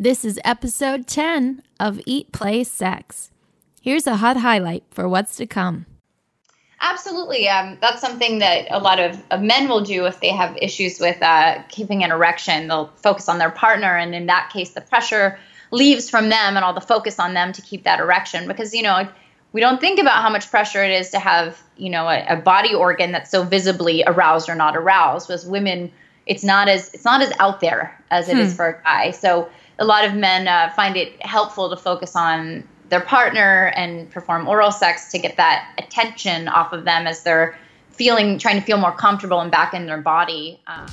This is episode 10 of Eat, Play, Sex. Here's a hot highlight for what's to come. Absolutely. Um, that's something that a lot of, of, men will do if they have issues with uh, keeping an erection. They'll focus on their partner, and in that case, the pressure leaves from them and all the focus on them to keep that erection because, you know, we don't think about how much pressure it is to have, you know, a, a body organ that's so visibly aroused or not aroused. As women, it's not as it's not as out there as it hmm. is for a guy. So a lot of men uh, find it helpful to focus on their partner and perform oral sex to get that attention off of them as they're feeling trying to feel more comfortable and back in their body. Uh.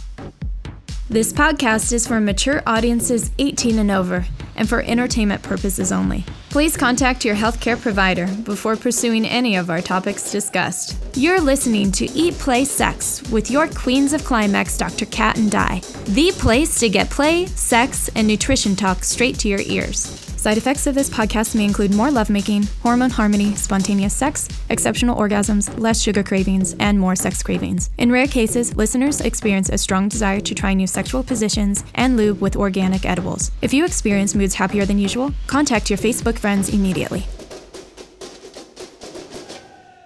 This podcast is for mature audiences 18 and over and for entertainment purposes only. Please contact your healthcare provider before pursuing any of our topics discussed. You're listening to Eat, Play, Sex with your Queens of Climax, Dr. Kat and Di, the place to get play, sex, and nutrition talk straight to your ears. Side effects of this podcast may include more lovemaking, hormone harmony, spontaneous sex, exceptional orgasms, less sugar cravings, and more sex cravings. In rare cases, listeners experience a strong desire to try new sexual positions and lube with organic edibles. If you experience moods happier than usual, contact your Facebook friends immediately.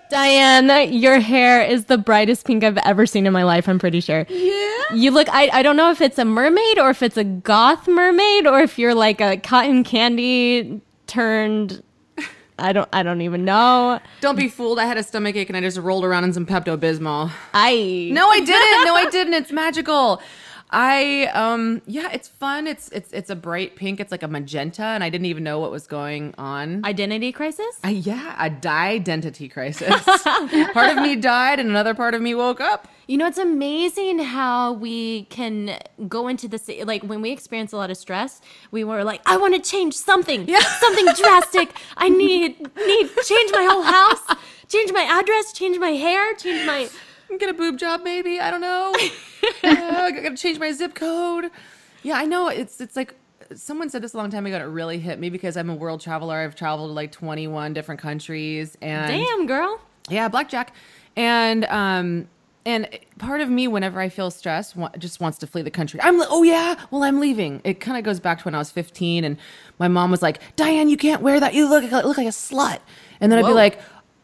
Diane, your hair is the brightest pink I've ever seen in my life, I'm pretty sure. Yeah. You look, I, I don't know if it's a mermaid or if it's a goth mermaid or if you're like a cotton candy turned. I don't. I don't even know. Don't be fooled. I had a stomach ache and I just rolled around in some Pepto Bismol. I no, I didn't. No, I didn't. It's magical. I um yeah, it's fun. It's it's it's a bright pink. It's like a magenta, and I didn't even know what was going on. Identity crisis? I, yeah, a identity crisis. part of me died, and another part of me woke up. You know, it's amazing how we can go into this. Like when we experience a lot of stress, we were like, "I want to change something, yeah. something drastic. I need need change my whole house, change my address, change my hair, change my." Get a boob job maybe. I don't know. I gotta change my zip code. Yeah i know. It's it's like someone said this a long time ago and it really hit me because i'm a world traveler. I've traveled to like 21 different countries and damn girl. Yeah blackjack. And um and part of me whenever i feel stressed just wants to flee the country. I'm like oh yeah well i'm leaving. It kind of goes back to when i was 15 and my mom was like diane you can't wear that. You look, look like a slut. And then Whoa. i'd be like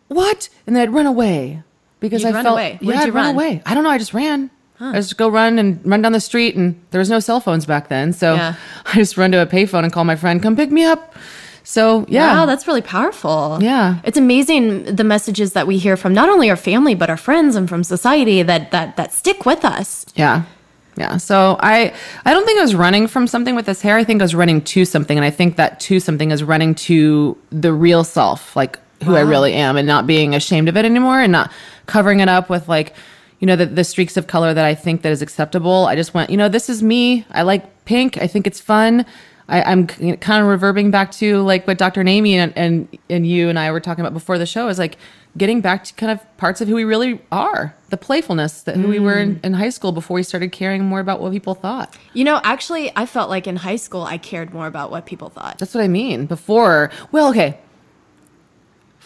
what? And then i'd run away because You'd I felt away. yeah, I'd run? run? away. I don't know. I just ran. Huh. I just go run and run down the street, and there was no cell phones back then, so yeah. I just run to a payphone and call my friend, "Come pick me up." So yeah, wow, that's really powerful. Yeah, it's amazing the messages that we hear from not only our family but our friends and from society that that that stick with us. Yeah, yeah. So I I don't think I was running from something with this hair. I think I was running to something, and I think that to something is running to the real self, like who wow. I really am, and not being ashamed of it anymore, and not covering it up with like you know the, the streaks of color that i think that is acceptable i just went you know this is me i like pink i think it's fun I, am kind of reverbing back to like what Dr. Nami and, and and you and I were talking about before the show is like getting back to kind of parts of who we really are, the playfulness that who mm. we were in, in, high school before we started caring more about what people thought. You know, actually, I felt like in high school I cared more about what people thought. That's what I mean. Before, well, okay,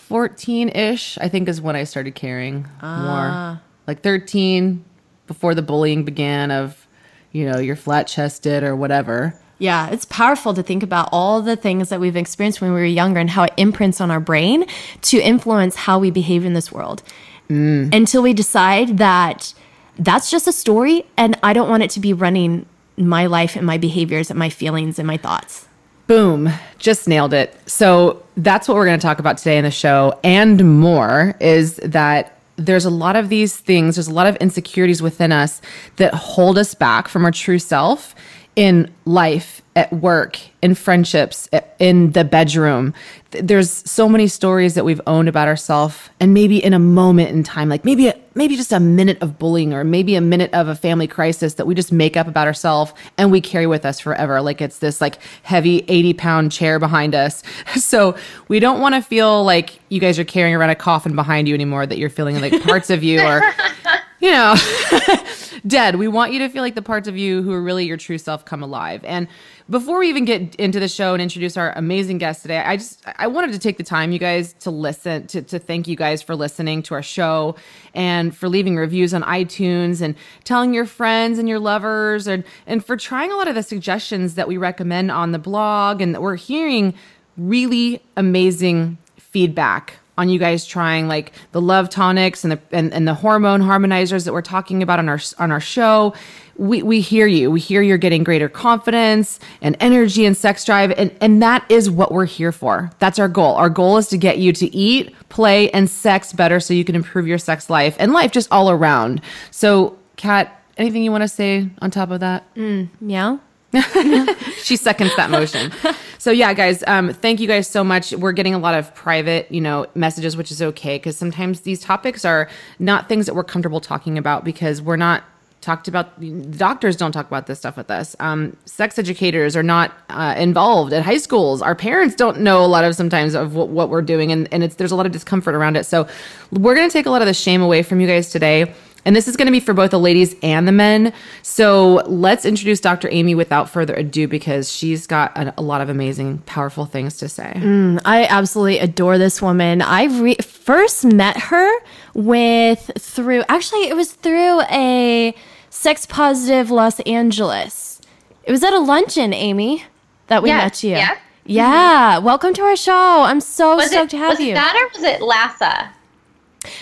14 ish, I think, is when I started caring ah. more. Like 13, before the bullying began of, you know, you're flat chested or whatever. Yeah, it's powerful to think about all the things that we've experienced when we were younger and how it imprints on our brain to influence how we behave in this world. Mm. Until we decide that that's just a story and I don't want it to be running my life and my behaviors and my feelings and my thoughts. Boom, just nailed it. So that's what we're going to talk about today in the show and more is that there's a lot of these things, there's a lot of insecurities within us that hold us back from our true self in life, at work, in friendships, in the bedroom. There's so many stories that we've owned about ourselves, and maybe in a moment in time, like maybe maybe just a minute of bullying or maybe a minute of a family crisis that we just make up about ourselves and we carry with us forever. Like it's this like heavy 80 pound chair behind us. So we don't want to feel like you guys are carrying around a coffin behind you anymore. That you're feeling like parts of you are, you know. dead. We want you to feel like the parts of you who are really your true self come alive. And before we even get into the show and introduce our amazing guest today, I just I wanted to take the time, you guys, to listen to to thank you guys for listening to our show and for leaving reviews on iTunes and telling your friends and your lovers and and for trying a lot of the suggestions that we recommend on the blog and that we're hearing really amazing feedback on you guys trying like the love tonics and the and, and the hormone harmonizers that we're talking about on our on our show. We, we hear you. We hear you're getting greater confidence and energy and sex drive and and that is what we're here for. That's our goal. Our goal is to get you to eat play and sex better so you can improve your sex life and life just all around. So kat anything you want to say on top of that? Mm, Meow. she seconds that motion. So yeah, guys, um, thank you guys so much. We're getting a lot of private, you know, messages, which is okay because sometimes these topics are not things that we're comfortable talking about because we're not talked about. Doctors don't talk about this stuff with us. Um, sex educators are not uh, involved at high schools. Our parents don't know a lot of sometimes of what, what we're doing, and and it's there's a lot of discomfort around it. So we're gonna take a lot of the shame away from you guys today. And this is going to be for both the ladies and the men. So let's introduce Dr. Amy without further ado because she's got a, a lot of amazing, powerful things to say. Mm, I absolutely adore this woman. I re- first met her with through actually it was through a sex positive Los Angeles. It was at a luncheon, Amy, that we Yeah, met you. yeah. Yeah. Welcome to our show. I'm so Was stoked it, to have was you. it that or was it Lassa?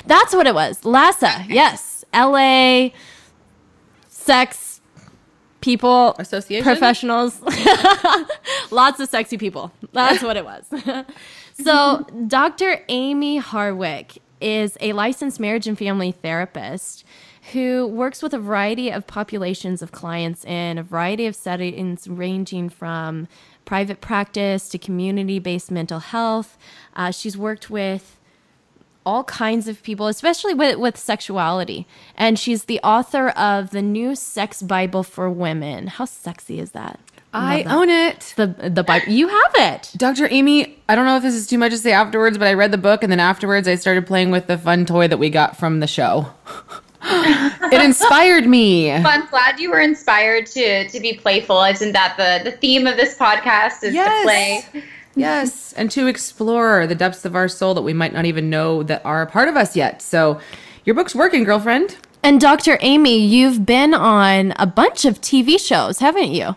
That's what it was. Lassa. Yes. LA sex people Association? professionals. Lots of sexy people. That's what it was. so, Dr. Amy Harwick is a licensed marriage and family therapist who works with a variety of populations of clients in a variety of settings ranging from private practice to community-based mental health. Uh, she's worked with all kinds of people, especially with, with sexuality. And she's the author of the new sex Bible for women. How sexy is that? I own it. The the Bible. You have it. Dr. Amy, I don't know if this is too much to say afterwards, but I read the book and then afterwards I started playing with the fun toy that we got from the show. it inspired me. Well, I'm glad you were inspired to to be playful. Isn't that the the theme of this podcast? Is Yes. to play. Yes, and to explore the depths of our soul that we might not even know that are a part of us yet. So, your book's working, girlfriend. And Dr. Amy, you've been on a bunch of TV shows, haven't you?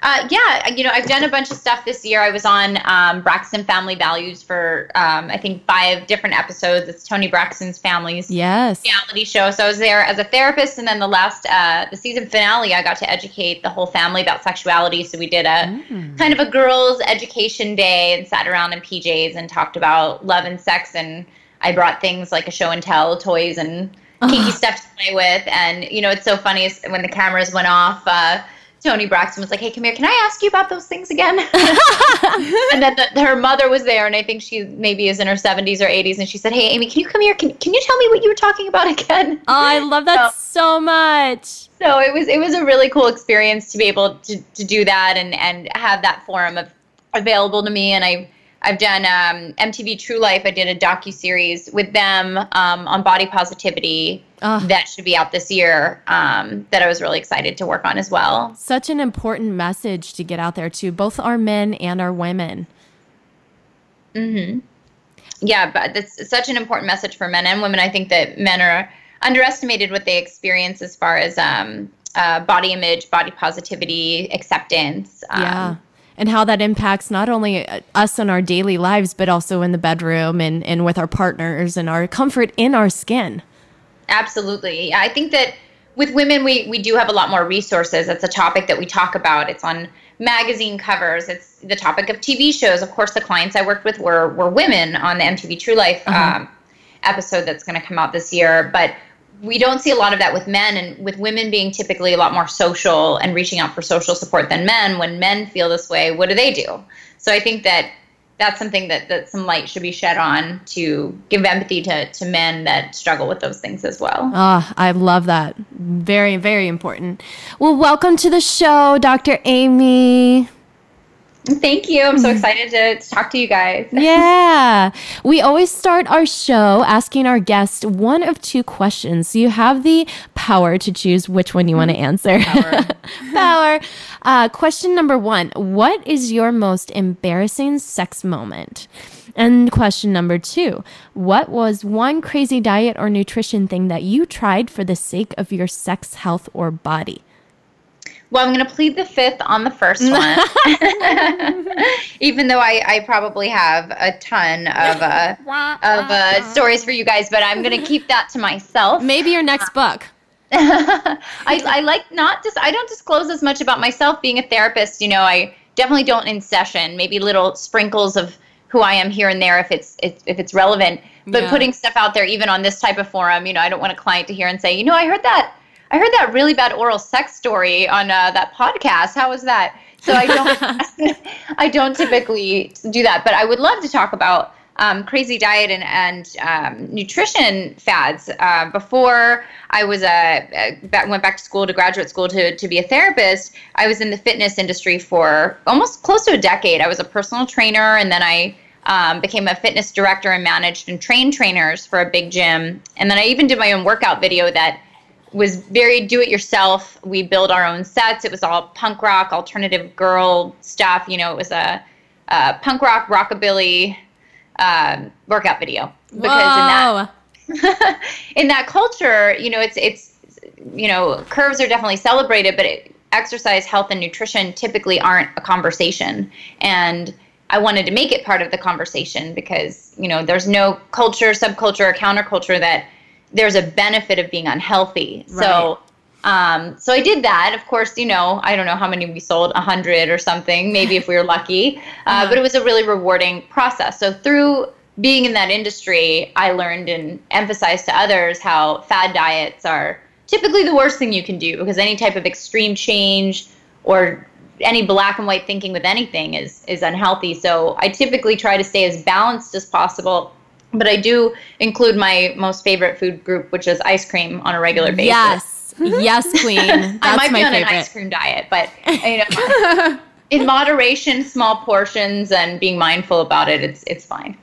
Uh, yeah, you know, I've done a bunch of stuff this year. I was on um, Braxton Family Values for um, I think five different episodes. It's Toni Braxton's family's Yes. reality show. So I was there as a therapist, and then the last, uh, the season finale, I got to educate the whole family about sexuality. So we did a kind of a girls' education day and sat around in PJs and talked about love and sex. And I brought things like a show and tell, toys, and kinky stuff to play with. And you know, it's so funny when the cameras went off. Uh, Toni Braxton was like, "Hey, come here. Can I ask you about those things again?" and then the, her mother was there, and I think she maybe is in her 70s or 80s, and she said, "Hey, Amy, can you come here? Can, can you tell me what you were talking about again?" Oh, I love that so much. So it was it was a really cool experience to be able to, to do that and and have that forum of available to me. And I I've done um, MTV True Life. I did a docu series with them um, on body positivity Ah. that should be out this year. Um, that I was really excited to work on as well. Such an important message to get out there to both our men and our women. Hmm. Yeah, but that's such an important message for men and women. I think that men are underestimated what they experience as far as um, uh, body image, body positivity, acceptance. Um, Yeah. And how that impacts not only uh, us in our daily lives, but also in the bedroom and, and with our partners and our comfort in our skin. Absolutely. I think that with women, we, we do have a lot more resources. It's a topic that we talk about. It's on magazine covers. It's the topic of TV shows. Of course, the clients I worked with were, were women on the MTV True Life um, episode that's going to come out this year. But we don't see a lot of that with men, and with women being typically a lot more social and reaching out for social support than men. When men feel this way, what do they do? So I think that that's something that, that some light should be shed on to give empathy to, to men that struggle with those things as well. Ah, I love that. Very, very important. Well, welcome to the show, Dr. Amy. Thank you. I'm so excited to, talk to you guys. yeah. We always start our show asking our guest one of two questions. So you have the power to choose which one you want to answer. Power. power. Uh, question number one What is your most embarrassing sex moment? And question number two What was one crazy diet or nutrition thing that you tried for the sake of your sex, health, or body? Well, I'm going to plead the fifth on the first one, even though I, I probably have a ton of uh, of uh, stories for you guys, but I'm going to keep that to myself. Maybe your next book. I, I like not just I don't disclose as much about myself being a therapist. You know, I definitely don't in session. Maybe little sprinkles of who I am here and there if it's if, if it's relevant. But yeah. putting stuff out there, even on this type of forum, you know, I don't want a client to hear and say, you know, I heard that I heard that really bad oral sex story on uh, that podcast. How was that? So I don't I don't typically do that, but I would love to talk about um, crazy diet and, and um, nutrition fads. Uh, before I was a, a, went back to school to graduate school to, to be a therapist, I was in the fitness industry for almost close to a decade. I was a personal trainer, and then I um, became a fitness director and managed and trained trainers for a big gym. And then I even did my own workout video that was very do it yourself. We build our own sets. It was all punk rock, alternative girl stuff. You know, it was a, a punk rock, rockabilly um, workout video. Because Whoa. in that in that culture, you know, it's it's you know, curves are definitely celebrated, but it, exercise, health, and nutrition typically aren't a conversation. And I wanted to make it part of the conversation because you know, there's no culture, subculture, or counterculture that there's a benefit of being unhealthy. Right. So um, so I did that. Of course, you know, I don't know how many we sold, a hundred or something, maybe if we were lucky. Uh, uh-huh. But it was a really rewarding process. So through being in that industry, I learned and emphasized to others how fad diets are typically the worst thing you can do because any type of extreme change or any black and white thinking with anything is is unhealthy. So I typically try to stay as balanced as possible but I do include my most favorite food group, which is ice cream on a regular basis. Yes, mm-hmm. yes, queen. That's I might be on favorite. an ice cream diet, but you know, in moderation, small portions, and being mindful about it, it's it's fine.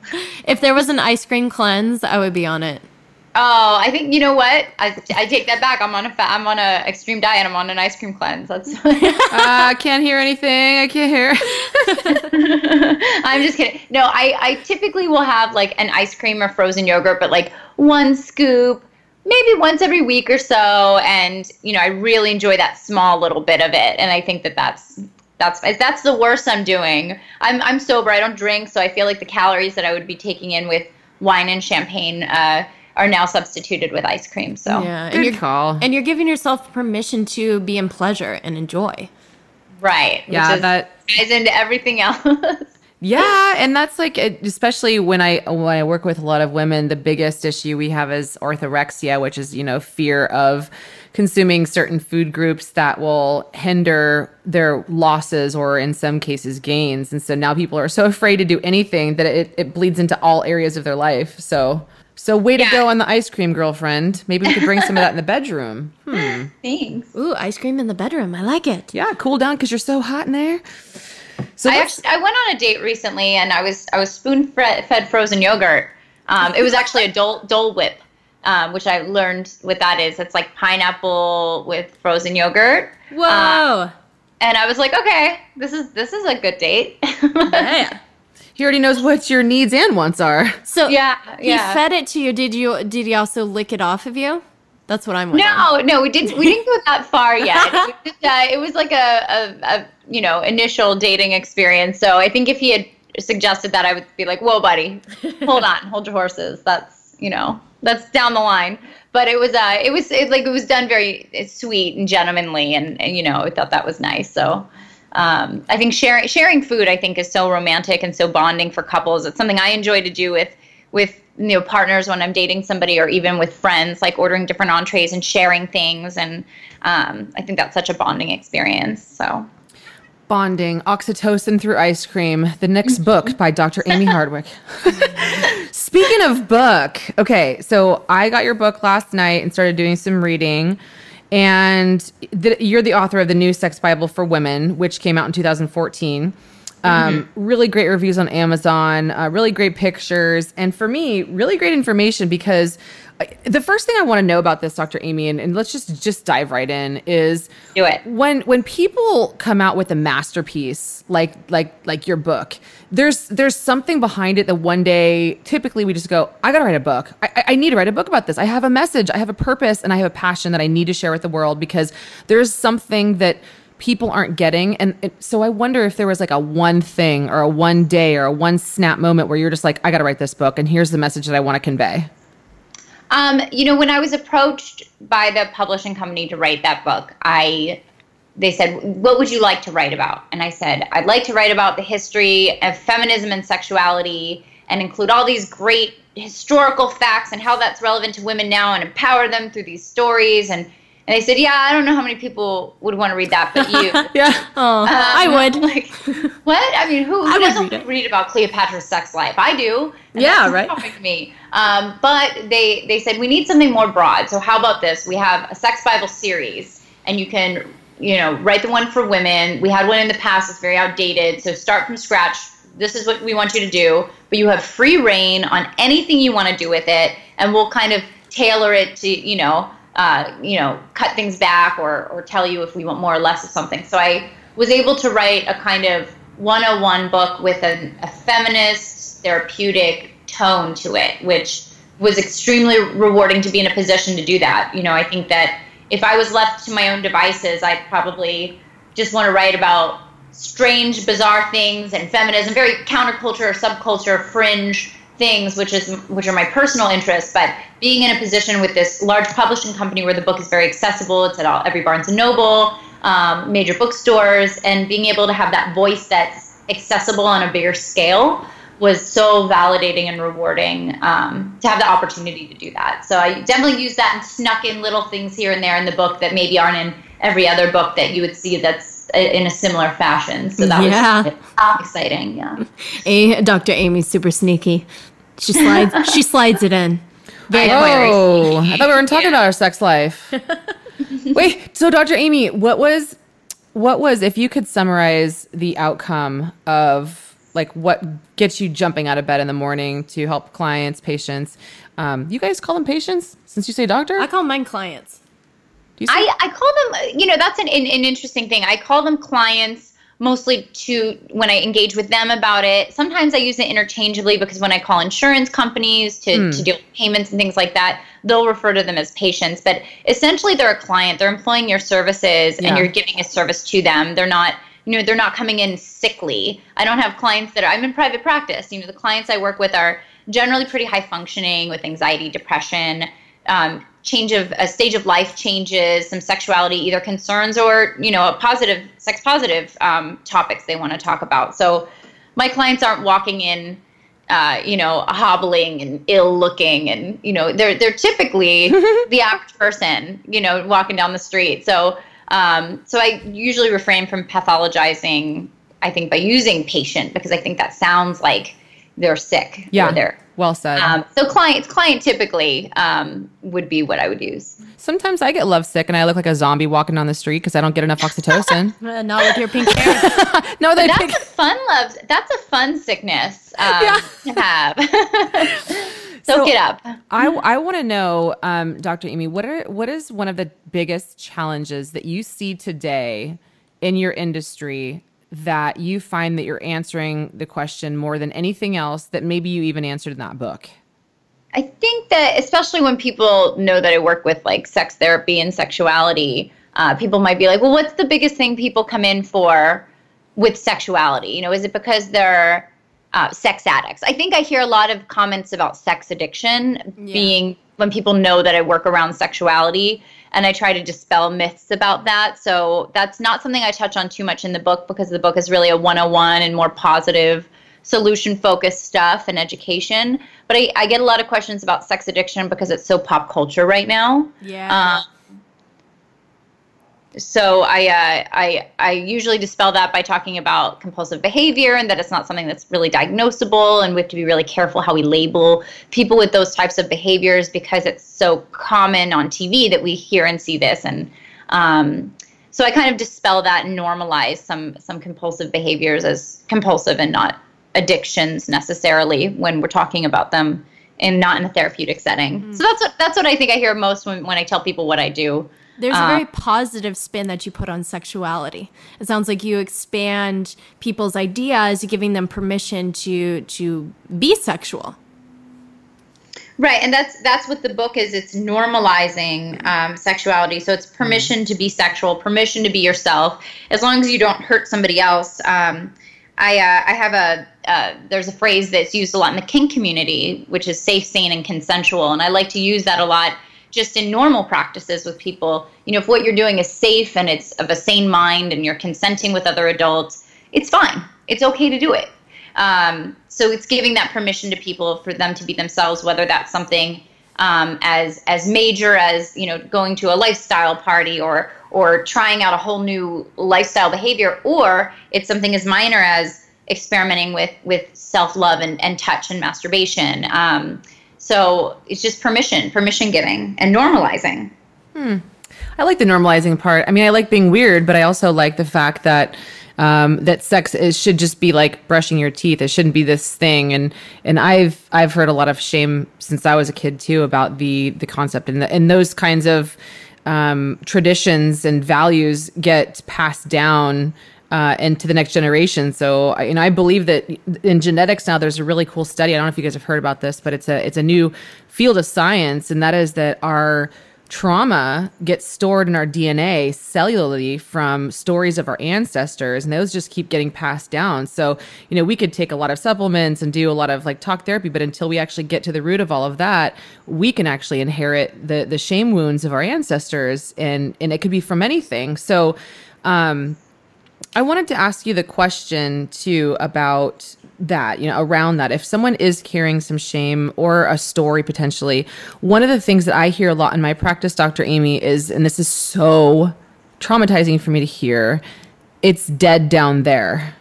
If there was an ice cream cleanse, I would be on it. Oh, I think you know what? I, I take that back. I'm on a fa- I'm on a extreme diet. I'm on an ice cream cleanse. That's. uh, I can't hear anything. I can't hear. I'm just kidding. No, I I typically will have like an ice cream or frozen yogurt, but like one scoop, maybe once every week or so, and you know I really enjoy that small little bit of it, and I think that that's that's that's the worst I'm doing. I'm I'm sober. I don't drink, so I feel like the calories that I would be taking in with wine and champagne. Uh, are now substituted with ice cream. So yeah, and Good you're, call. And you're giving yourself permission to be in pleasure and enjoy. Right. Yeah, that ties into everything else. yeah, and that's like especially when I when I work with a lot of women, the biggest issue we have is orthorexia, which is you know fear of consuming certain food groups that will hinder their losses or in some cases gains. And so now people are so afraid to do anything that it, it bleeds into all areas of their life. So so way to go on the ice cream, girlfriend. Maybe we could bring some of that in the bedroom. Hmm. Thanks. Ooh, ice cream in the bedroom. I like it. Yeah, cool down because you're so hot in there. So I actually I went on a date recently and I was I was spoon fed frozen yogurt. Um, it was actually a Dole, Dole Whip, um, which I learned what that is. It's like pineapple with frozen yogurt. Whoa. Uh, and I was like, okay, this is this is a good date. yeah. He already knows what your needs and wants are. So yeah, yeah. he fed it to you. Did you? Did he also lick it off of you? That's what I'm. Wondering. No, no, we didn't. We didn't go that far yet. it, was uh, it was like a, a, a, you know initial dating experience. So I think if he had suggested that, I would be like, "Whoa, buddy, hold on, hold your horses." That's you know that's down the line. But it was uh, it was it, like it was done very sweet and gentlemanly, and, and you know I thought that was nice. So um, I think sharing sharing food I think is so romantic and so bonding for couples. It's something I enjoy to do with with you know partners when I'm dating somebody or even with friends, like ordering different entrees and sharing things. And um, I think that's such a bonding experience. So. Bonding, oxytocin through ice cream. The next book by Dr. Amy Harwick. Speaking of book, okay, so I got your book last night and started doing some reading. And the, you're the author of the New Sex Bible for Women, which came out in 2014. Um, mm-hmm. Really great reviews on Amazon, uh, really great pictures, and for me, really great information because the first thing I want to know about this, Dr. Amy, and, and, let's just just dive right in, is do it when when people come out with a masterpiece like like like your book. There's there's something behind it that one day typically we just go, I gotta write a book. I, I need to write a book about this. I have a message, I have a purpose, and I have a passion that I need to share with the world because there's something that people aren't getting. And it, so I wonder if there was like a one thing or a one day or a one snap moment where you're just like, I got to write this book and here's the message that I want to convey. Um, you know, when I was approached by the publishing company to write that book, I they said, "What would you like to write about?" And I said, "I'd like to write about the history of feminism and sexuality and include all these great historical facts and how that's relevant to women now and empower them through these stories and and they said, "Yeah, I don't know how many people would want to read that, but you." yeah, oh, um, I would. Like, what? I mean, who, who doesn't read, read, about Cleopatra's sex life? I do. Yeah, right. Me. Um, but they they said we need something more broad. So how about this? We have a sex Bible series, and you can you know write the one for women. We had one in the past; it's very outdated. So start from scratch. This is what we want you to do, but you have free reign on anything you want to do with it, and we'll kind of tailor it to you know uh, you know, cut things back or, or tell you if we want more or less of something. So I was able to write a kind of 101 book with a, a feminist, therapeutic tone to it, which was extremely rewarding to be in a position to do that. You know, I think that if I was left to my own devices, I'd probably just want to write about strange, bizarre things and feminism, very counterculture, subculture, fringe things, which is which are my personal interests. But being in a position with this large publishing company where the book is very accessible, it's at all every Barnes and Noble, um, major bookstores, and being able to have that voice that's accessible on a bigger scale was so validating and rewarding um, to have the opportunity to do that. So I definitely used that and snuck in little things here and there in the book that maybe aren't in every other book that you would see that's in a similar fashion. So that yeah. was exciting. Yeah. A Dr. Amy's super sneaky. She slides. she slides it in. Very oh, I thought we weren't talking yeah. about our sex life. Wait, so Dr. Amy, what was, what was, if you could summarize the outcome of like what gets you jumping out of bed in the morning to help clients, patients? Um, you guys call them patients since you say doctor? I call mine clients. I, I call them, you know, that's an, an, an interesting thing. I call them clients mostly to when I engage with them about it. Sometimes I use it interchangeably because when I call insurance companies to, mm. to deal with payments and things like that, they'll refer to them as patients. But essentially, they're a client. They're employing your services yeah. and you're giving a service to them. They're not you know they're not coming in sickly i don't have clients that are, i'm in private practice you know the clients i work with are generally pretty high functioning with anxiety depression um, change of a stage of life changes, some sexuality either concerns or you know a positive sex positive um, topics they want to talk about. So my clients aren't walking in. Uh, you know, hobbling and ill looking, and you know, they're they're typically the average person, you know, walking down the street. So, um, so I usually refrain from pathologizing. I think by using patient because I think that sounds like they're sick. Yeah, they're well said. Um, so client client typically um, would be what I would use. Sometimes I get lovesick and I look like a zombie walking down the street because I don't get enough oxytocin. uh, not with your pink hair. no, that's pink- a fun love. That's a fun sickness um, yeah. to have. so, Soak it up. I, I want to know, um, Dr. Amy, what are what is one of the biggest challenges that you see today in your industry that you find that you're answering the question more than anything else that maybe you even answered in that book? I think that especially when people know that I work with like sex therapy and sexuality, uh, people might be like, well, what's the biggest thing people come in for with sexuality? You know, is it because they're uh, sex addicts? I think I hear a lot of comments about sex addiction yeah. being when people know that I work around sexuality and I try to dispel myths about that. So that's not something I touch on too much in the book because the book is really a 101 and more positive solution focused stuff and education. But I, I, get a lot of questions about sex addiction because it's so pop culture right now. Yeah. Um, so I, uh, I I usually dispel that by talking about compulsive behavior and that it's not something that's really diagnosable and we have to be really careful how we label people with those types of behaviors because it's so common on TV that we hear and see this and um, so I kind of dispel that and normalize some some compulsive behaviors as compulsive and not addictions necessarily when we're talking about them and not in a therapeutic setting. Mm-hmm. So that's what that's what I think I hear most when, when I tell people what I do. There's a very uh, positive spin that you put on sexuality. It sounds like you expand people's ideas, giving them permission to to be sexual. Right, and that's that's what the book is. It's normalizing um, sexuality. So it's permission to be sexual, permission to be yourself, as long as you don't hurt somebody else. Um, I uh, I have a uh, there's a phrase that's used a lot in the kink community, which is safe, sane, and consensual, and I like to use that a lot just in normal practices with people. You know, if what you're doing is safe and it's of a sane mind and you're consenting with other adults, it's fine. It's okay to do it. Um, so it's giving that permission to people for them to be themselves, whether that's something um, as as major as you know going to a lifestyle party or or trying out a whole new lifestyle behavior, or it's something as minor as experimenting with with self love and, and touch and masturbation. Um, so it's just permission, permission giving, and normalizing. Hmm. I like the normalizing part. I mean, I like being weird, but I also like the fact that um, that sex is, should just be like brushing your teeth. It shouldn't be this thing. And and I've I've heard a lot of shame since I was a kid too about the the concept and the, and those kinds of um, traditions and values get passed down uh, and to the next generation. So, I, you know, I believe that in genetics now, there's a really cool study. I don't know if you guys have heard about this, but it's a it's a new field of science, and that is that our trauma gets stored in our DNA cellularly from stories of our ancestors, and those just keep getting passed down. So, you know, we could take a lot of supplements and do a lot of like talk therapy, but until we actually get to the root of all of that, we can actually inherit the the shame wounds of our ancestors, and and it could be from anything. So, um, I wanted to ask you the question too about that, you know, around that. If someone is carrying some shame or a story potentially, one of the things that I hear a lot in my practice, Dr. Amy, is, and this is so traumatizing for me to hear, it's dead down there.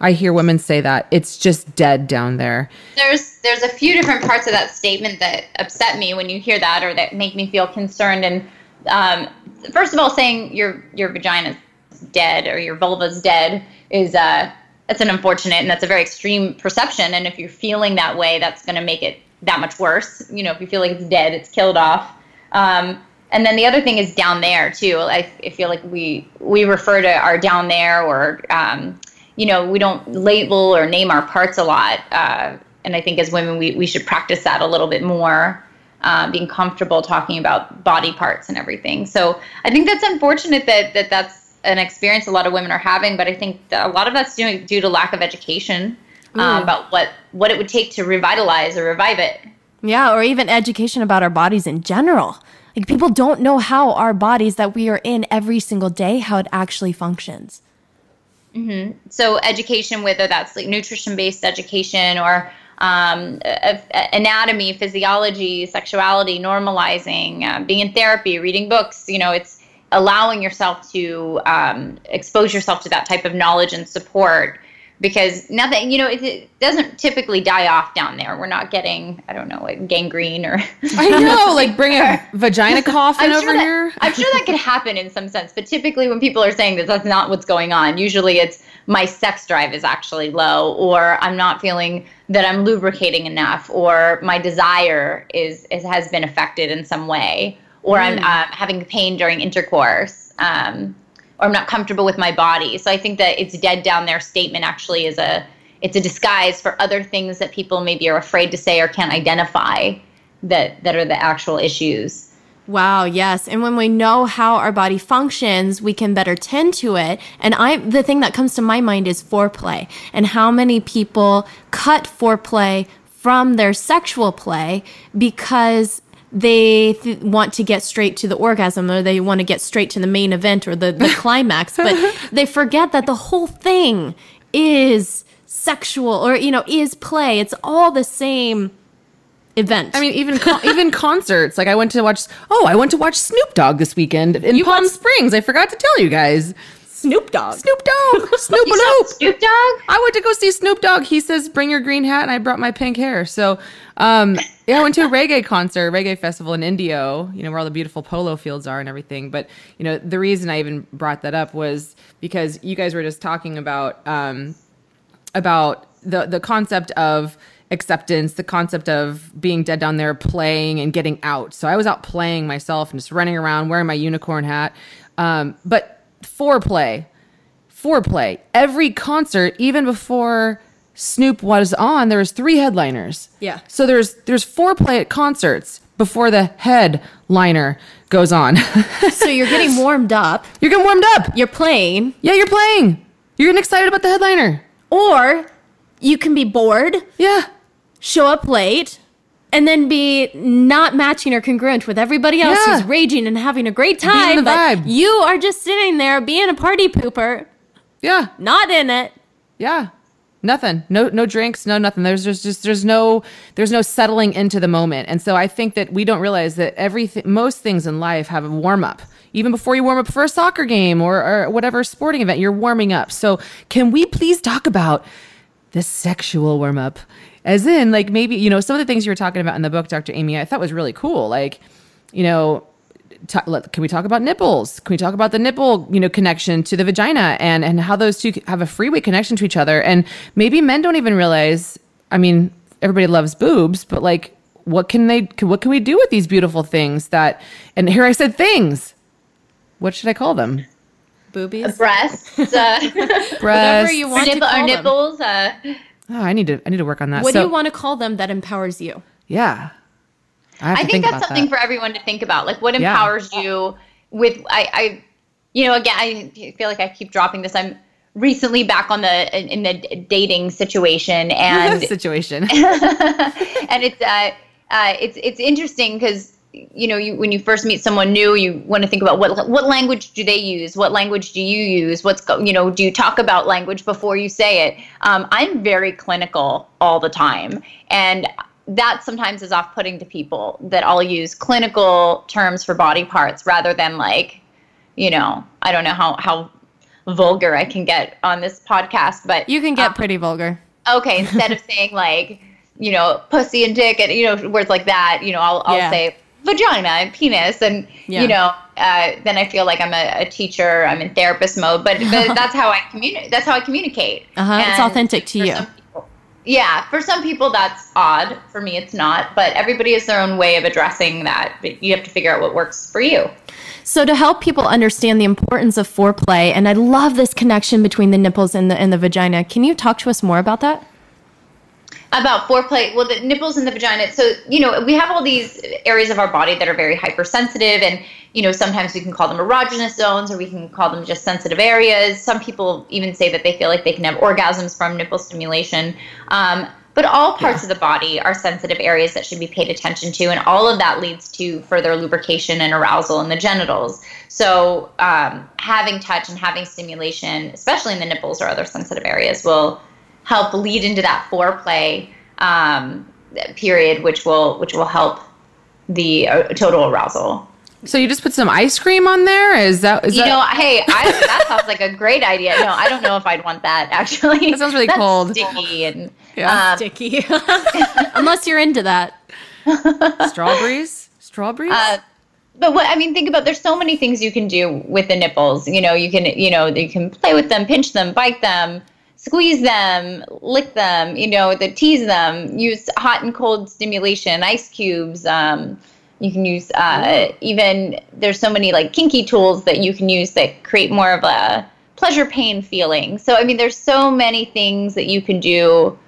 I hear women say that it's just dead down there. There's there's a few different parts of that statement that upset me when you hear that or that make me feel concerned. And um, first of all, saying your your vagina dead or your vulva's dead is uh that's an unfortunate and that's a very extreme perception. And if you're feeling that way that's going to make it that much worse. You know if you feel like it's dead it's killed off. Um, and then the other thing is down there too. I, I feel like we we refer to our down there or um, you know we don't label or name our parts a lot uh, and i think as women we, we should practice that a little bit more uh, being comfortable talking about body parts and everything. So i think that's unfortunate that, that that's an experience a lot of women are having, but I think a lot of that's due, due to lack of education uh, about what what it would take to revitalize or revive it. Yeah, or even education about our bodies in general. Like people don't know how our bodies that we are in every single day how it actually functions. Mm-hmm. So education, whether that's like nutrition based education or um, anatomy, physiology, sexuality, normalizing, uh, being in therapy, reading books. You know, it's allowing yourself to um, expose yourself to that type of knowledge and support because nothing you know it, it, doesn't typically die off down there. We're not getting i don't know like gangrene or i know like bring a vagina coffin over that, here. I'm sure that could happen in some sense but typically when people are saying that that's not what's going on usually it's my sex drive is actually low or i'm not feeling that i'm lubricating enough or my desire is, is has been affected in some way or mm. I'm uh, having pain during intercourse, um, or I'm not comfortable with my body. So I think that it's dead down there statement actually is a it's a disguise for other things that people maybe are afraid to say or can't identify that that are the actual issues. Wow, yes. And when we know how our body functions, we can better tend to it. And I the thing that comes to my mind is foreplay and how many people cut foreplay from their sexual play because they th- want to get straight to the orgasm or they want to get straight to the main event or the, the climax, but they forget that the whole thing is sexual or, you know, is play. It's all the same event. I mean, even con- even concerts. Like I went to watch. Oh, I went to watch Snoop Dogg this weekend in you Palm Springs. I forgot to tell you guys. Snoop Dogg. Snoop Dogg. Snoop Loop. Snoop Dogg? I went to go see Snoop Dogg. He says, "Bring your green hat," and I brought my pink hair. So, um, yeah, I went to a reggae concert, reggae festival in Indio. You know where all the beautiful polo fields are and everything. But you know, the reason I even brought that up was because you guys were just talking about um, about the the concept of acceptance, the concept of being dead down there playing and getting out. So I was out playing myself and just running around wearing my unicorn hat. Um, but foreplay, foreplay. Every concert, even before Snoop was on, there was three headliners. Yeah. So there's there's foreplay at concerts before the headliner goes on. so you're getting warmed up. you're getting warmed up. You're playing, Yeah, you're playing. You're getting excited about the headliner. or you can be bored, Yeah. show up late, and then be not matching or congruent with everybody else Yeah. who's raging and having a great time. but vibe. you are just sitting there being a party pooper, Yeah. not in it. Yeah. Nothing. No no drinks, no nothing. There's just, just there's no there's no settling into the moment. And so I think that we don't realize that everything most things in life have a warm up. Even before you warm up for a soccer game or, or whatever sporting event, you're warming up. So can we please talk about the sexual warm up? As in, like maybe, you know, some of the things you were talking about in the book, Dr. Amy, I thought was really cool. Like, you know, ta- let- can we talk about nipples? Can we talk about the nipple, you know, connection to the vagina and and how those two have a freeway connection to each other? And maybe men don't even realize. I mean, everybody loves boobs, but like, what can they? can- What can we do with these beautiful things that? And here I said things. What should I call them? Boobies. Breasts, uh, Breasts. you want to nipple, or call them. nipples. Uh, Oh, I need to. I need to work on that. What So- do you want to call them that empowers you? Yeah. I, have I to think, that's something that. for everyone to think about. Like, what Yeah. empowers you with? I, I, you know, again, I feel like I keep dropping this. I'm recently back on the in, in the dating situation, and situation. and it's uh, uh, it's it's interesting because you know you when you first meet someone new, you want to think about what what language do they use, what language do you use, what's go, you know do you talk about language before you say it? Um, I'm very clinical all the time, and that sometimes is off-putting to people that I'll use clinical terms for body parts rather than like you know I don't know how how vulgar I can get on this podcast, but You can get um, pretty vulgar. okay, instead of saying like, you know, pussy and dick and you know words like that, you know, I'll I'll Yeah. say vagina and penis and Yeah. you know, uh, then I feel like I'm a, a teacher, I'm in therapist mode, but, but that's how I communicate. That's how I communicate. Uh-huh, it's authentic to you. people- yeah, for some people that's odd. For me, it's not. But everybody has their own way of addressing that. But you have to figure out what works for you. So to help people understand the importance of foreplay, and I love this connection between the nipples and the and the vagina. Can you talk to us more about that? About foreplay well the nipples and the vagina. So you know we have all these areas of our body that are very hypersensitive and you know sometimes we can call them erogenous zones or we can call them just sensitive areas. Some people even say that they feel like they can have orgasms from nipple stimulation. Um, but all parts of the body are sensitive areas that should be paid attention to and all of that leads to further lubrication and arousal in the genitals. So um, having touch and having stimulation especially in the nipples or other sensitive areas will help lead into that foreplay um, period, which will which will help the uh, total arousal. so you just put some ice cream on there? Is that is that You that know, hey, I, that sounds like a great idea. No, I don't know if I'd want that actually. That sounds really That's cold. sticky and Yeah. um, Sticky. Unless you're into that. strawberries? Strawberries? Uh, but what I mean, think about there's so many things you can do with the nipples. You know, you can you know you can play with them, pinch them, bite them, squeeze them, lick them. You know, the tease them. Use hot and cold stimulation, ice cubes. Um, you can use uh, even there's so many like kinky tools that you can use that create more of a pleasure pain feeling. So I mean, there's so many things that you can do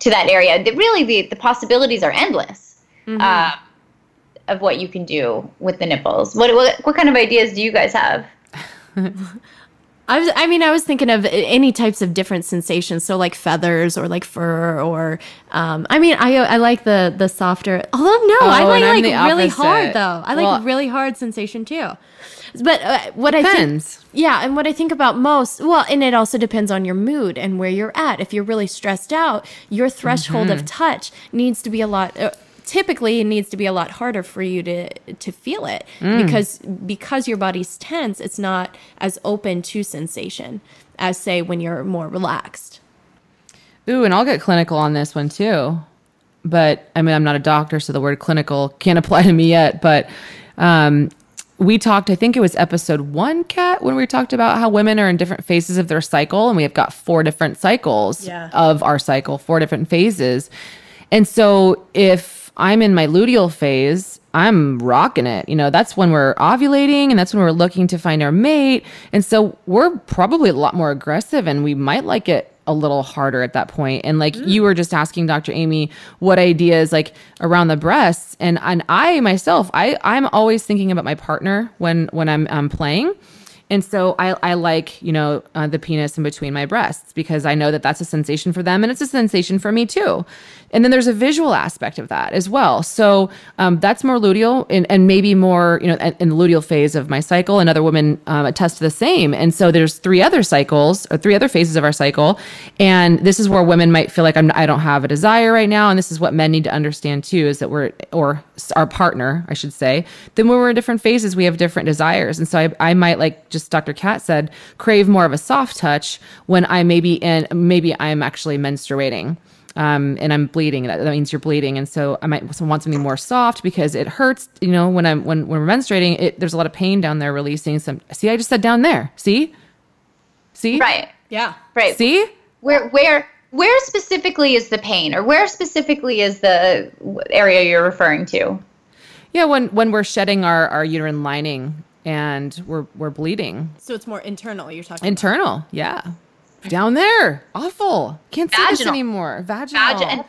to that area. That really, the the possibilities are endless. Uh, of what you can do with the nipples. What, what what kind of ideas do you guys have? I was, I mean, I was thinking of any types of different sensations, so like feathers or like fur, or um, I mean, I I like the the softer. Although no, I Oh, like I'm like really opposite. hard though. I like Well- really hard sensation too. But uh, what I think, yeah, and what I think about most, well, and it also depends on your mood and where you're at. If you're really stressed out, your threshold Mm-hmm. of touch needs to be a lot. Uh, typically it needs to be a lot harder for you to to feel it because because your body's tense it's not as open to sensation as say when you're more relaxed Ooh, and I'll get clinical on this one too. But I mean, I'm not a doctor, so the word clinical can't apply to me yet. But um, we talked, I think it was episode one, Kat when we talked about how women are in different phases of their cycle, and we have got four different cycles Yeah. of our cycle, four different phases. And so if I'm in my luteal phase, I'm rocking it. You know, that's when we're ovulating and that's when we're looking to find our mate. And so we're probably a lot more aggressive and we might like it a little harder at that point. And like you were just asking Dr. Amy what ideas like around the breasts and and I myself, I I'm always thinking about my partner when when I'm playing. And so I, I like, you know, uh, the penis in between my breasts because I know that that's a sensation for them and it's a sensation for me too. And then there's a visual aspect of that as well. So um, that's more luteal and, and maybe more, you know, in the luteal phase of my cycle. And other women um, attest to the same. And so there's three other cycles or three other phases of our cycle. And this is where women might feel like I'm, I don't have a desire right now. And this is what men need to understand too is that we're, or our partner, I should say, then when we're in different phases, we have different desires. And so I, I might like just Dr. Kat said, crave more of a soft touch when I maybe in, maybe I'm actually menstruating. Um, and I'm bleeding. That, that means you're bleeding, and so I might want something more soft because it hurts. You know, when I'm when when we're menstruating, it, there's a lot of pain down there, releasing some. See, I just said down there. See, see, Right. yeah Right. see. Where where where specifically is the pain, or where specifically is the area you're referring to? Yeah, when when we're shedding our our uterine lining and we're we're bleeding so it's more internal you're talking internal. Yeah, down there, awful. Can't see this anymore. Vaginal. Vag- and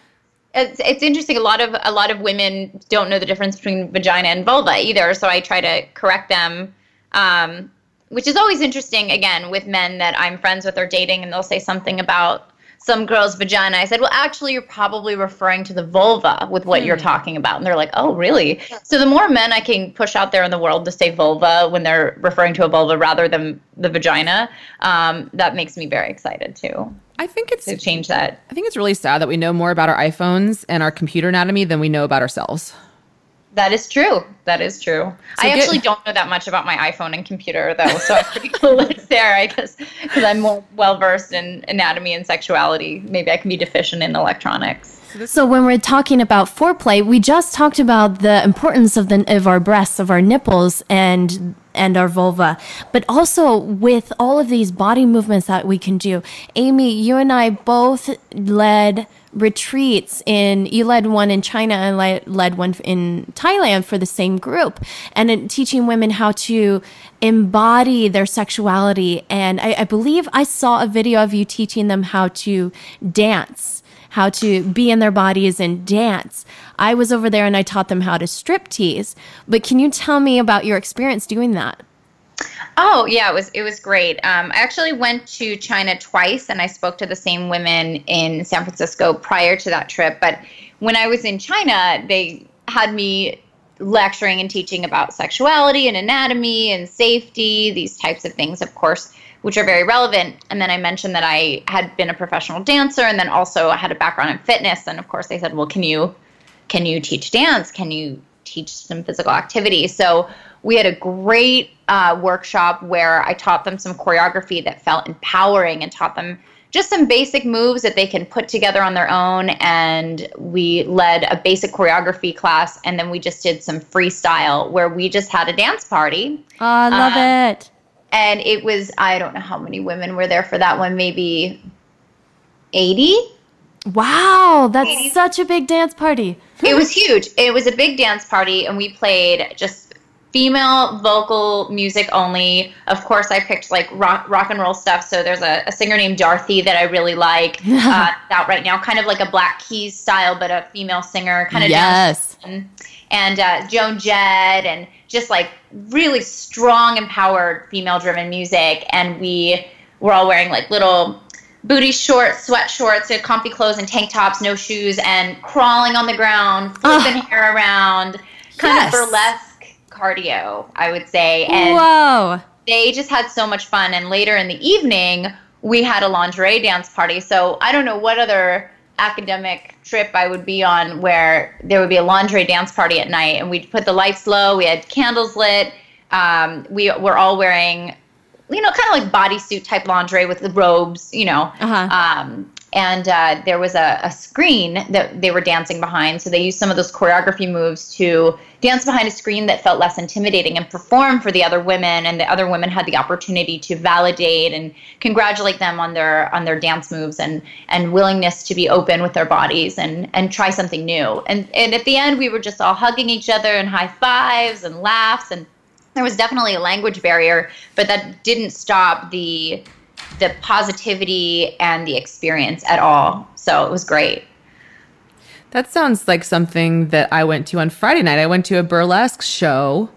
it's, it's interesting. A lot of a lot of women don't know the difference between vagina and vulva either. So I try to correct them, um, which is always interesting. Again, with men that I'm friends with or dating, and they'll say something about some girl's vagina. I said, well, actually, you're probably referring to the vulva with what you're talking about. And they're like, oh, really? So the more men I can push out there in the world to say vulva when they're referring to a vulva rather than the vagina, um, that makes me very excited too I think it's to change that. I think it's really sad that we know more about our iPhones and our computer anatomy than we know about ourselves. That is true. That is true. I get- actually don't know that much about my iPhone and computer though, so I'm pretty clueless there. I guess because I'm more well versed in anatomy and sexuality. Maybe I can be deficient in electronics. So when we're talking about foreplay, we just talked about the importance of the of our breasts, of our nipples, and and our vulva, but also with all of these body movements that we can do. Amy, you and I both led retreats in you led one in China and led, led one in Thailand for the same group and in teaching women how to embody their sexuality and I, I believe I saw a video of you teaching them how to dance how to be in their bodies and dance. I was over there and I taught them how to strip tease. But can you tell me about your experience doing that? Oh yeah, it was it was great. Um, I actually went to China twice, and I spoke to the same women in San Francisco prior to that trip. But when I was in China, they had me lecturing and teaching about sexuality and anatomy and safety, these types of things, of course, which are very relevant. And then I mentioned that I had been a professional dancer, and then also I had a background in fitness. And of course, they said, "Well, can you can you teach dance? Can you teach some physical activity?" So we had a great uh, workshop where I taught them some choreography that felt empowering and taught them just some basic moves that they can put together on their own. And we led a basic choreography class, and then we just did some freestyle where we just had a dance party. Oh, I love Uh, it. And it was, I don't know how many women were there for that one, maybe 80? Wow, that's such a big dance party. it was huge. It was a big dance party, and we played just female vocal music only. Of course, I picked like rock, rock and roll stuff. So there's a, a singer named Dorothy that I really like uh, out right now, kind of like a Black Keys style, but a female singer, kind of Yes. and, and uh, Joan Jett, and just like really strong, empowered, female-driven music. And we were all wearing like little booty shorts, sweat shorts, and comfy clothes, and tank tops, no shoes, and crawling on the ground, flipping hair around, kind Yes. of burlesque cardio, I would say. And Whoa. they just had so much fun. And later in the evening, we had a lingerie dance party. So I don't know what other academic trip I would be on where there would be a lingerie dance party at night, and we'd put the lights low. We had candles lit. Um, we were all wearing, you know, kind of like bodysuit type lingerie with the robes, you know. Uh-huh. Um, and uh, there was a, a screen that they were dancing behind. So they used some of those choreography moves to dance behind a screen that felt less intimidating and perform for the other women. And the other women had the opportunity to validate and congratulate them on their on their dance moves and and willingness to be open with their bodies and and try something new. And and at the end, we were just all hugging each other and high fives and laughs and there was definitely a language barrier, but that didn't stop the the positivity and the experience at all. So it was great. That sounds like something that I went to on Friday night. I went to a burlesque show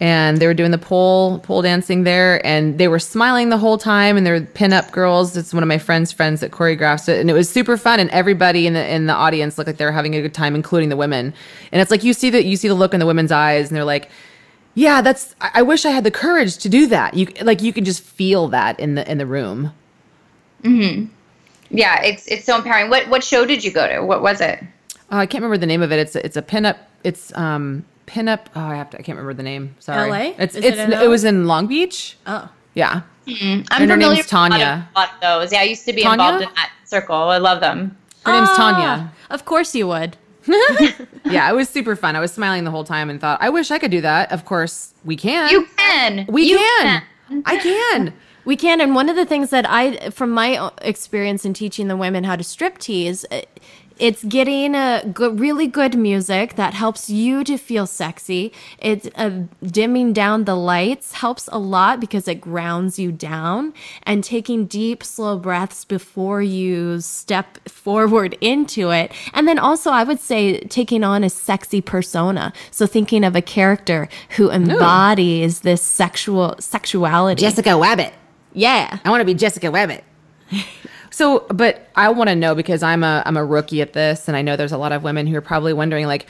and they were doing the pole pole dancing there and they were smiling the whole time and they were pin-up girls. It's one of my friends' friends that choreographs it and it was super fun and everybody in the in the audience looked like they were having a good time, including the women. And it's like you see that you see the look in the women's eyes and they're like yeah, that's. I wish I had the courage to do that. You like you can just feel that in the in the room. Hmm. Yeah, it's it's so empowering. What what show did you go to? What was it? Oh, I can't remember the name of it. It's a, it's a pinup. It's um pinup. Oh, I have to. I can't remember the name. Sorry. LA? It's Is it it's in it was in Long Beach. Oh. Yeah. I'm And her familiar name's with a lot of- Tanya. Lot of those. Yeah, I used to be Tanya? involved in that circle. I love them. Her name's Ah, Tanya. Of course you would. Yeah, it was super fun. I was smiling the whole time and thought, I wish I could do that. Of course, we can. You can. we You can. I can. We can. And one of the things that I, from my experience in teaching the women how to strip tease, it's getting a good, really good music that helps you to feel sexy. It's uh, dimming down the lights helps a lot because it grounds you down, and taking deep, slow breaths before you step forward into it. And then also, I would say taking on a sexy persona. So thinking of a character who embodies this sexual sexuality. Jessica Wabbit. Yeah. I want to be Jessica Wabbit. So, but I want to know because I'm a I'm a rookie at this, and I know there's a lot of women who are probably wondering, like,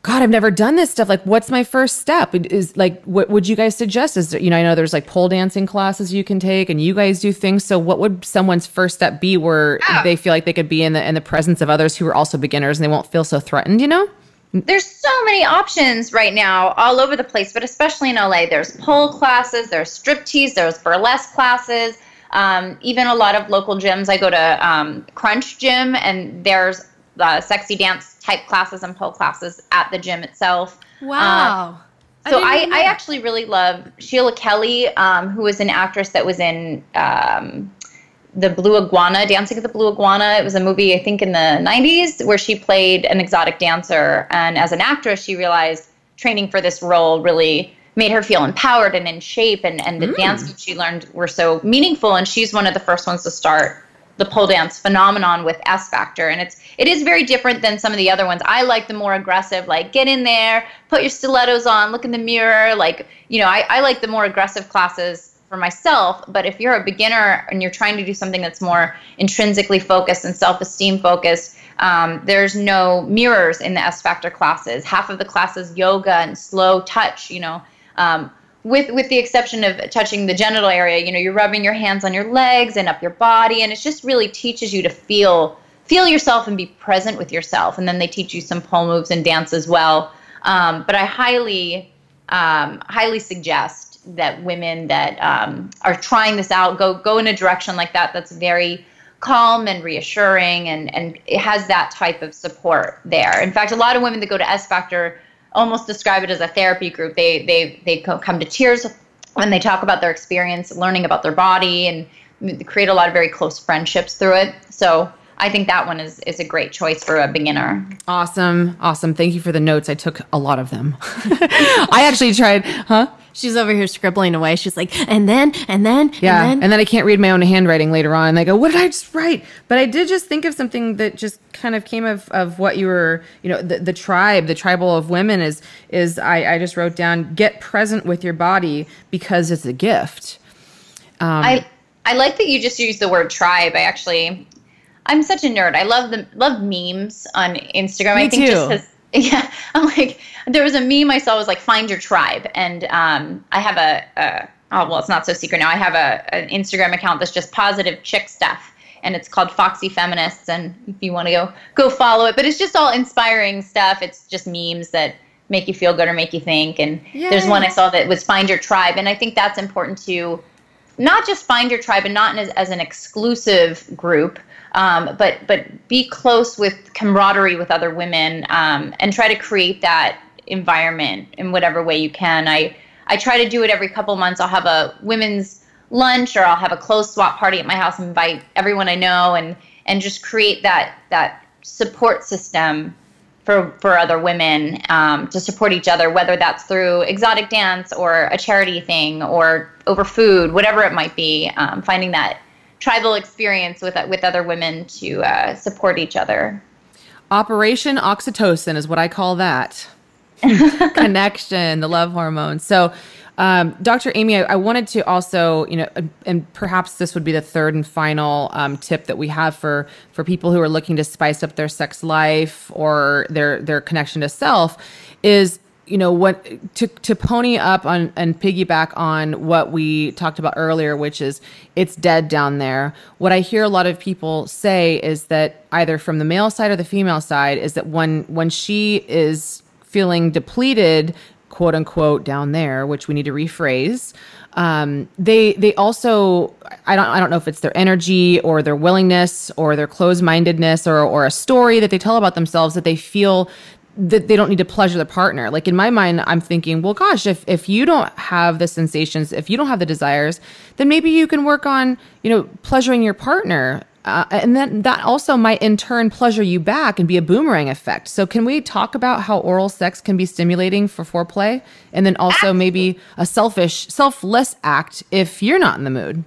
God, I've never done this stuff. Like, what's my first step? Is like, what would you guys suggest? Is there, you know, I know there's like pole dancing classes you can take, and you guys do things. So, what would someone's first step be where they feel like they could be in the in the presence of others who are also beginners and they won't feel so threatened? You know? There's so many options right now all over the place, but especially in LA. There's pole classes, there's striptease, there's burlesque classes. Um, even a lot of local gyms. I go to um, Crunch Gym, and there's uh, sexy dance type classes and pole classes at the gym itself. Wow. So didn't I, I actually really love Sheila Kelley, um, who was an actress that was in um, the Blue Iguana, Dancing with the Blue Iguana. It was a movie I think in the 90s where she played an exotic dancer, and as an actress, she realized training for this role really made her feel empowered and in shape, and and the dance moves she learned were so meaningful. And she's one of the first ones to start the pole dance phenomenon with S Factor, and it's it is very different than some of the other ones. I like the more aggressive, like get in there, put your stilettos on, look in the mirror, like you know, I, I like the more aggressive classes for myself. But if you're a beginner and you're trying to do something that's more intrinsically focused and self-esteem focused, um, there's no mirrors in the S Factor classes. Half of the classes yoga and slow touch, you know. Um, with with the exception of touching the genital area you know you're rubbing your hands on your legs and up your body and it just really teaches you to feel feel yourself and be present with yourself. And then they teach you some pole moves and dance as well. Um, but i highly um, highly suggest that women that um, are trying this out go go in a direction like that that's very calm and reassuring and and it has that type of support there. In fact a lot of women that go to s factor almost describe it as a therapy group. They they they co- come to tears when they talk about their experience, learning about their body, and create a lot of very close friendships through it. So I think that one is is a great choice for a beginner. Awesome, awesome. Thank you for the notes. I took a lot of them. I actually tried, huh? She's over here scribbling away. She's like, and then, and then, Yeah, and and then. then, I can't read my own handwriting later on. And I go, what did I just write? But I did just think of something that just kind of came of, of what you were, you know, the, the tribe, the tribal of women is is I, I just wrote down get present with your body because it's a gift. Um, I I like that you just used the word tribe. I actually I'm such a nerd. I love the love memes on Instagram. Me I think just too. 'cause- yeah, I'm like there was a meme I saw was like find your tribe, and um, I have a, a oh well, it's not so secret now. I have a an Instagram account that's just positive chick stuff, and it's called Foxy Feminists. And if you want to go go follow it, but it's just all inspiring stuff. It's just memes that make you feel good or make you think. And Yay. there's one I saw that was Find Your Tribe, and I think that's important to not just find your tribe and not as, as an exclusive group. Um, but but be close with camaraderie with other women um, and try to create that environment in whatever way you can. I I try to do it every couple months. I'll have a women's lunch or I'll have a clothes swap party at my house and invite everyone I know and and just create that that support system for for other women um, to support each other, whether that's through exotic dance or a charity thing or over food, whatever it might be. Um, finding that tribal experience with with other women to uh, support each other. Operation Oxytocin is what I call that. Connection, the love hormone. So um, Dr. Amy, I, I, wanted to also, you know, and perhaps this would be the third and final um, tip that we have for for people who are looking to spice up their sex life or their their connection to self, is you know what to to pony up on and piggyback on what we talked about earlier, which is it's dead down there. What I hear a lot of people say is that either from the male side or the female side is that when when she is feeling depleted quote unquote down there, which we need to rephrase. Um, they they also I don't I don't know if it's their energy or their willingness or their closed mindedness or or a story that they tell about themselves that they feel that they don't need to pleasure their partner. Like in my mind, I'm thinking, well, gosh, if if you don't have the sensations, if you don't have the desires, then maybe you can work on, you know, pleasuring your partner uh, and then that also might in turn pleasure you back and be a boomerang effect. So, can we talk about how oral sex can be stimulating for foreplay, and then also maybe a selfish, selfless act if you're not in the mood?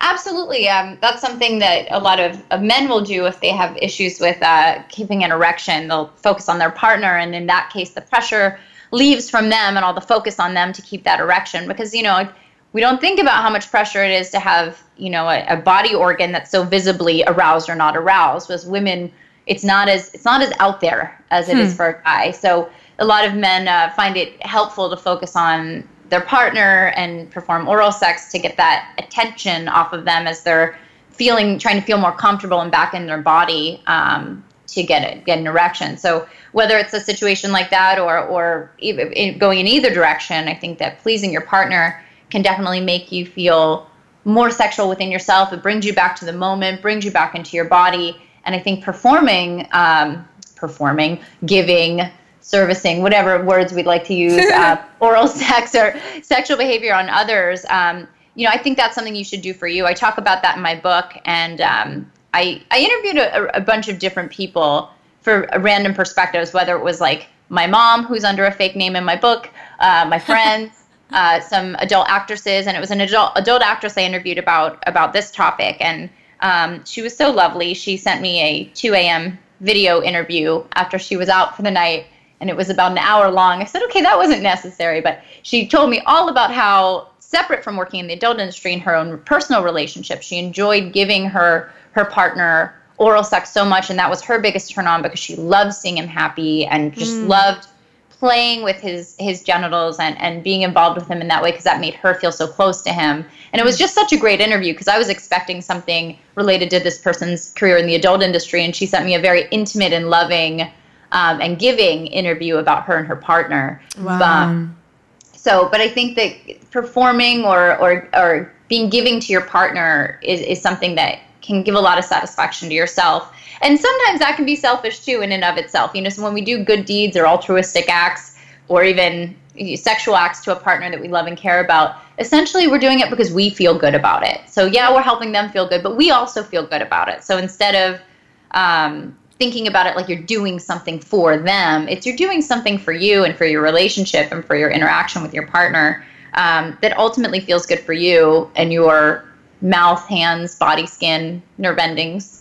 Absolutely. Um, that's something that a lot of, of, men will do if they have issues with uh, keeping an erection. They'll focus on their partner, and in that case, the pressure leaves from them and all the focus on them to keep that erection because, you know, we don't think about how much pressure it is to have you know a, a, body organ that's so visibly aroused or not aroused. As women it's not as it's not as out there as it hmm. is for a guy. So a lot of men uh, find it helpful to focus on their partner and perform oral sex to get that attention off of them as they're feeling trying to feel more comfortable and back in their body um, to get it get an erection. So whether it's a situation like that or or even going in either direction i think that pleasing your partner can definitely make you feel more sexual within yourself. It brings you back to the moment, brings you back into your body. And I think performing, um, performing, giving, servicing, whatever words we'd like to use, uh, oral sex or sexual behavior on others, um, you know, I think that's something you should do for you. I talk about that in my book, and um, I, I interviewed a, a bunch of different people for random perspectives, whether it was like my mom, who's under a fake name in my book, uh, my friends, uh, some adult actresses, and it was an adult adult actress I interviewed about about this topic, and um, she was so lovely. She sent me a 2 a.m. video interview after she was out for the night, and it was about an hour long. I said, okay, that wasn't necessary, but she told me all about how separate from working in the adult industry in her own personal relationship, she enjoyed giving her her partner oral sex so much, and that was her biggest turn on because she loved seeing him happy and just mm. loved playing with his his genitals and and being involved with him in that way because that made her feel so close to him. And it was just such a great interview because i was expecting something related to this person's career in the adult industry and she sent me a very intimate and loving um, and giving interview about her and her partner. Wow. Um, so but i think that performing or or or being giving to your partner is, is something that can give a lot of satisfaction to yourself. And sometimes that can be selfish too in and of itself. You know so when we do good deeds or altruistic acts or even sexual acts to a partner that we love and care about essentially we're doing it because we feel good about it. So yeah we're helping them feel good but we also feel good about it. So instead of um, thinking about it like you're doing something for them it's you're doing something for you and for your relationship and for your interaction with your partner um, that ultimately feels good for you and your mouth hands body skin nerve endings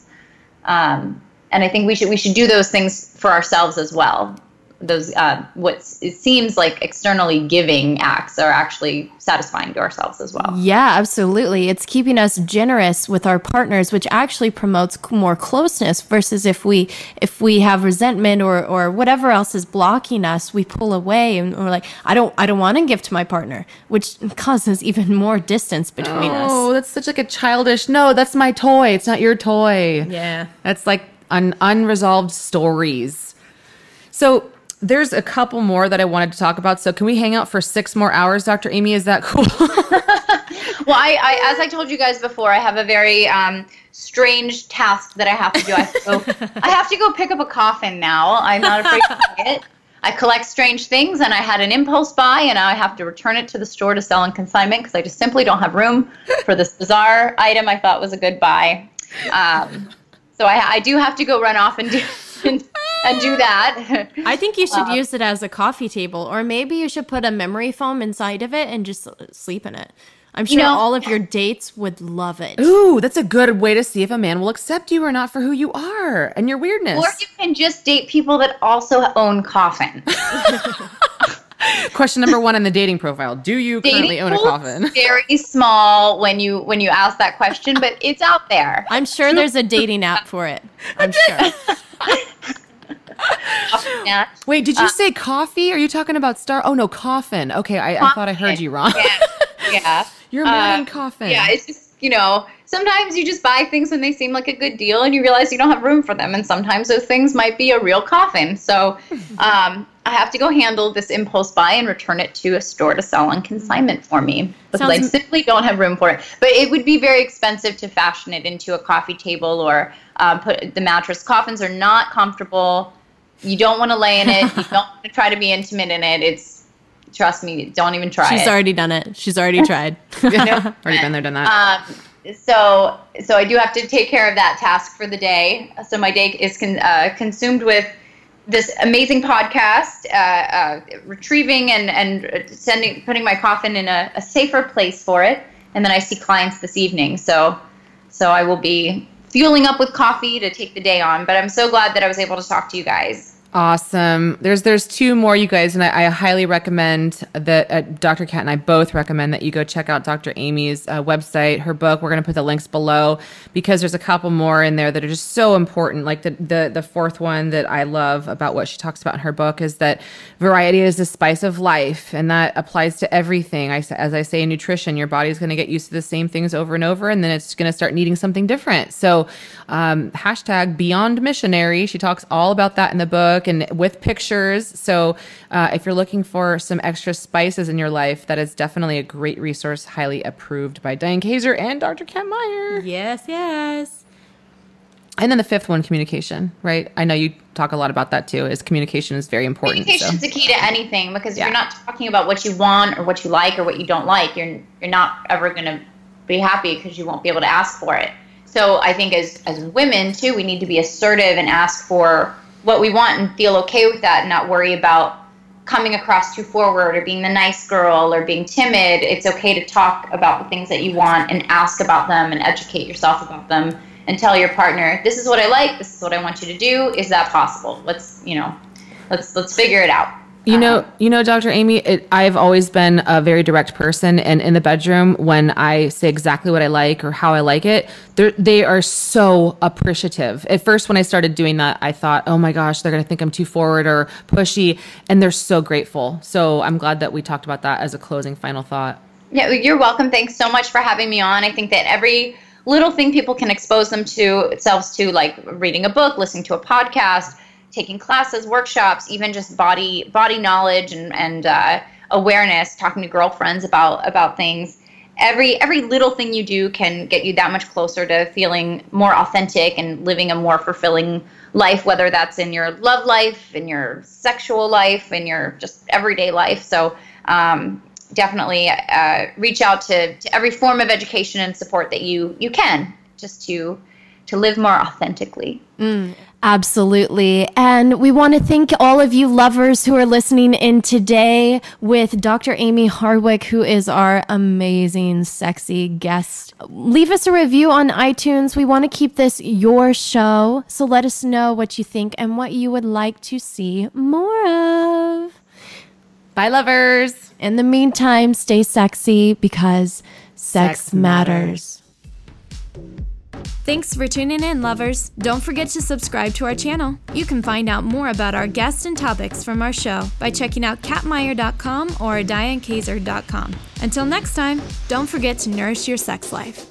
um, and I think we should we should do those things for ourselves as well. Those uh, what it seems like externally giving acts are actually satisfying to ourselves as well. Yeah, absolutely. It's keeping us generous with our partners, which actually promotes more closeness. Versus if we if we have resentment or or whatever else is blocking us, we pull away and we're like, I don't I don't want to give to my partner, which causes even more distance between us. Oh, that's such like a childish. No, that's my toy. It's not your toy. Yeah. That's like un- unresolved stories. So there's a couple more that I wanted to talk about. So can we hang out for six more hours, Dr. Amy? Is that cool? well, I, I, as I told you guys before, I have a very um, strange task that I have to do. I have to, go, I have to go pick up a coffin now. I'm not afraid to it. I collect strange things, and I had an impulse buy, and now I have to return it to the store to sell on consignment because I just simply don't have room for this bizarre item I thought was a good buy. Um, so I, I do have to go run off and do. And, and do that. I think you should uh, use it as a coffee table, or maybe you should put a memory foam inside of it and just sleep in it. I'm sure you know, all of your dates would love it. Ooh, that's a good way to see if a man will accept you or not for who you are and your weirdness. Or you can just date people that also own coffins. Question number one in the dating profile: Do you dating currently own a coffin? Very small when you when you ask that question, but it's out there. I'm sure there's a dating app for it. I'm sure. Wait, did you uh, say coffee? Are you talking about star? Oh no, coffin. Okay, I, I thought I heard you wrong. Yeah. yeah. Your morning uh, coffin. Yeah, it's just you know, sometimes you just buy things when they seem like a good deal and you realize you don't have room for them. And sometimes those things might be a real coffin. So um, I have to go handle this impulse buy and return it to a store to sell on consignment for me because Sounds I simply don't have room for it. But it would be very expensive to fashion it into a coffee table or um, put the mattress. Coffins are not comfortable. You don't want to lay in it. You don't want to try to be intimate in it. It's Trust me, don't even try. She's it. already done it. She's already tried. already been there, done that. Um, so, so I do have to take care of that task for the day. So my day is con- uh, consumed with this amazing podcast, uh, uh, retrieving and and sending, putting my coffin in a, a safer place for it, and then I see clients this evening. So, so I will be fueling up with coffee to take the day on. But I'm so glad that I was able to talk to you guys. Awesome. There's there's two more, you guys, and I, I highly recommend that uh, Dr. Kat and I both recommend that you go check out Dr. Amy's uh, website, her book. We're going to put the links below because there's a couple more in there that are just so important. Like the, the the fourth one that I love about what she talks about in her book is that variety is the spice of life, and that applies to everything. I as I say in nutrition, your body's going to get used to the same things over and over, and then it's going to start needing something different. So, um, hashtag Beyond Missionary. She talks all about that in the book book and with pictures. So uh, if you're looking for some extra spices in your life, that is definitely a great resource, highly approved by Diane Kaiser and Dr. Kat Meyer. Yes, yes. And then the fifth one, communication, right? I know you talk a lot about that too. Is communication is very important. Communication is so. the key to anything because yeah. if you're not talking about what you want or what you like or what you don't like, you're you're not ever going to be happy because you won't be able to ask for it. So I think as as women too, we need to be assertive and ask for what we want and feel okay with that and not worry about coming across too forward or being the nice girl or being timid. It's okay to talk about the things that you want and ask about them and educate yourself about them and tell your partner, this is what I like, this is what I want you to do. Is that possible? Let's, you know, let's let's figure it out. You know, uh-huh. you know, Dr. Amy, it, I've always been a very direct person, and in the bedroom, when I say exactly what I like or how I like it, they are so appreciative. At first, when I started doing that, I thought, "Oh my gosh, they're going to think I'm too forward or pushy," and they're so grateful. So I'm glad that we talked about that as a closing final thought. Yeah, you're welcome. Thanks so much for having me on. I think that every little thing people can expose them to themselves to, like reading a book, listening to a podcast taking classes, workshops, even just body body knowledge and and uh, awareness, talking to girlfriends about about things. Every every little thing you do can get you that much closer to feeling more authentic and living a more fulfilling life, whether that's in your love life, in your sexual life, in your just everyday life. So um, definitely uh, reach out to, to every form of education and support that you you can, just to to live more authentically. Mm. Absolutely. And we want to thank all of you lovers who are listening in today with Dr. Amy Harwick, who is our amazing, sexy guest. Leave us a review on iTunes. We want to keep this your show. So let us know what you think and what you would like to see more of. Bye, lovers. In the meantime, stay sexy because sex, sex matters. matters. Thanks for tuning in, lovers. Don't forget to subscribe to our channel. You can find out more about our guests and topics from our show by checking out katmeyer.com or dianekaiser.com. Until next time, don't forget to nourish your sex life.